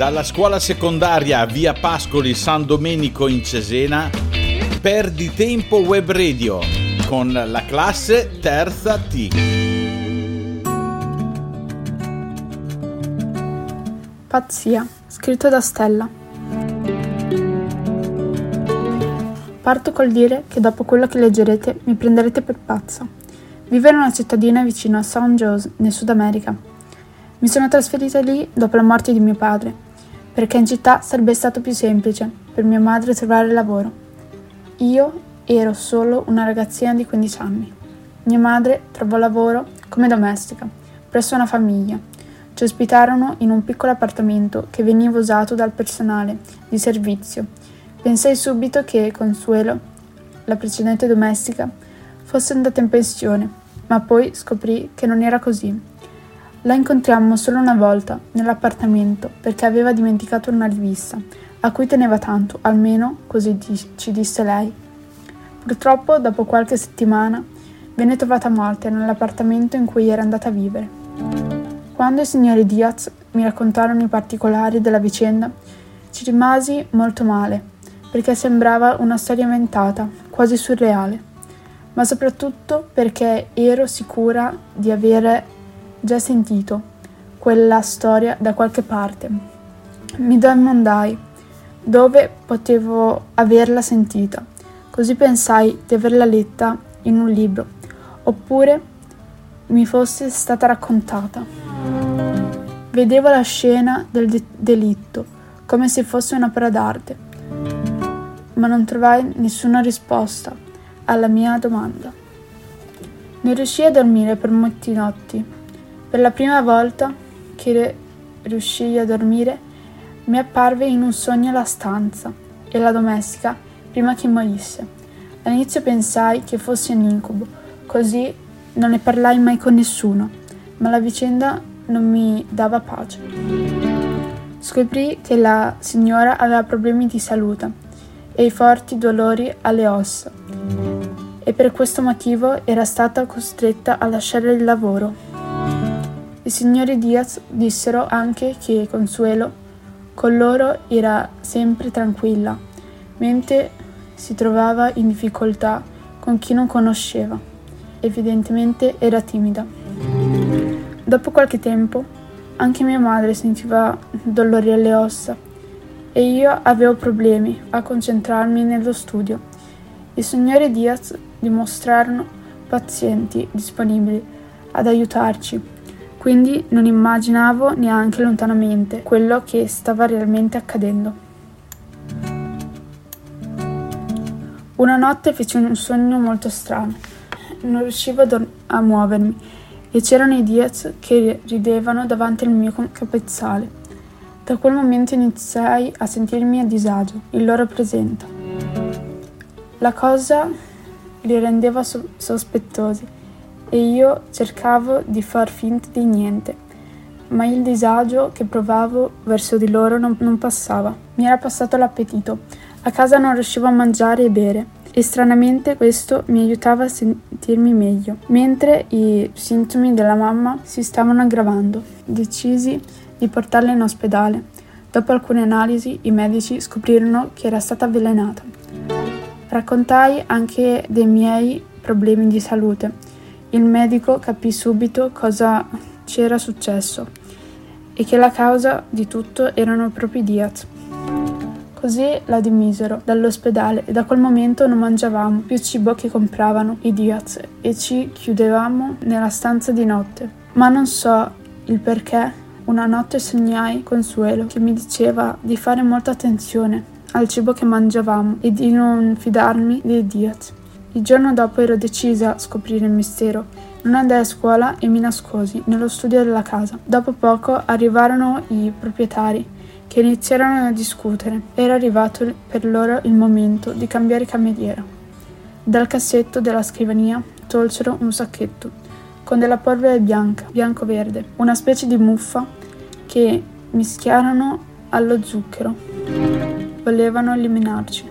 dalla scuola secondaria via Pascoli San Domenico in Cesena, Perdi Tempo Web Radio con la classe terza T. Pazzia, scritto da Stella. Parto col dire che dopo quello che leggerete mi prenderete per pazza. Vivo in una cittadina vicino a San Jose, nel Sud America. Mi sono trasferita lì dopo la morte di mio padre, perché in città sarebbe stato più semplice per mia madre trovare lavoro. Io ero solo una ragazzina di 15 anni. Mia madre trovò lavoro come domestica presso una famiglia ci ospitarono in un piccolo appartamento che veniva usato dal personale di servizio. Pensai subito che Consuelo, la precedente domestica, fosse andata in pensione, ma poi scoprì che non era così. La incontriammo solo una volta nell'appartamento perché aveva dimenticato una rivista a cui teneva tanto, almeno così ci disse lei. Purtroppo, dopo qualche settimana, venne trovata morta nell'appartamento in cui era andata a vivere. Quando i signori Diaz mi raccontarono i particolari della vicenda, ci rimasi molto male, perché sembrava una storia inventata, quasi surreale, ma soprattutto perché ero sicura di avere già sentito quella storia da qualche parte. Mi domandai dove potevo averla sentita, così pensai di averla letta in un libro, oppure mi fosse stata raccontata. Vedevo la scena del de- delitto come se fosse un'opera d'arte, ma non trovai nessuna risposta alla mia domanda. Non riuscii a dormire per molti notti. Per la prima volta che riuscii a dormire, mi apparve in un sogno la stanza e la domestica prima che morisse. All'inizio pensai che fosse un incubo, così non ne parlai mai con nessuno, ma la vicenda non mi dava pace. Scoprì che la signora aveva problemi di salute e forti dolori alle ossa e per questo motivo era stata costretta a lasciare il lavoro. I signori Diaz dissero anche che Consuelo con loro era sempre tranquilla, mentre si trovava in difficoltà con chi non conosceva. Evidentemente era timida. Dopo qualche tempo anche mia madre sentiva dolori alle ossa e io avevo problemi a concentrarmi nello studio. I signori Diaz dimostrarono pazienti, disponibili ad aiutarci, quindi non immaginavo neanche lontanamente quello che stava realmente accadendo. Una notte feci un sogno molto strano. Non riuscivo a, do- a muovermi e c'erano i Diaz che ridevano davanti al mio capezzale. Da quel momento iniziai a sentirmi a disagio, in loro presenza. La cosa li rendeva so- sospettosi e io cercavo di far finta di niente, ma il disagio che provavo verso di loro non, non passava. Mi era passato l'appetito. A casa non riuscivo a mangiare e bere e stranamente questo mi aiutava a sentirmi meglio, mentre i sintomi della mamma si stavano aggravando. Decisi di portarla in ospedale. Dopo alcune analisi i medici scoprirono che era stata avvelenata. Raccontai anche dei miei problemi di salute. Il medico capì subito cosa c'era successo e che la causa di tutto erano proprio i Diaz. Così la dimisero dall'ospedale e da quel momento non mangiavamo più cibo che compravano i Diaz e ci chiudevamo nella stanza di notte. Ma non so il perché una notte sognai Consuelo che mi diceva di fare molta attenzione al cibo che mangiavamo e di non fidarmi dei Diaz. Il giorno dopo ero decisa a scoprire il mistero. Non andai a scuola e mi nascosi nello studio della casa. Dopo poco arrivarono i proprietari che iniziarono a discutere. Era arrivato per loro il momento di cambiare cameriera. Dal cassetto della scrivania tolsero un sacchetto con della polvere bianca, bianco-verde, una specie di muffa che mischiarono allo zucchero. Volevano eliminarci.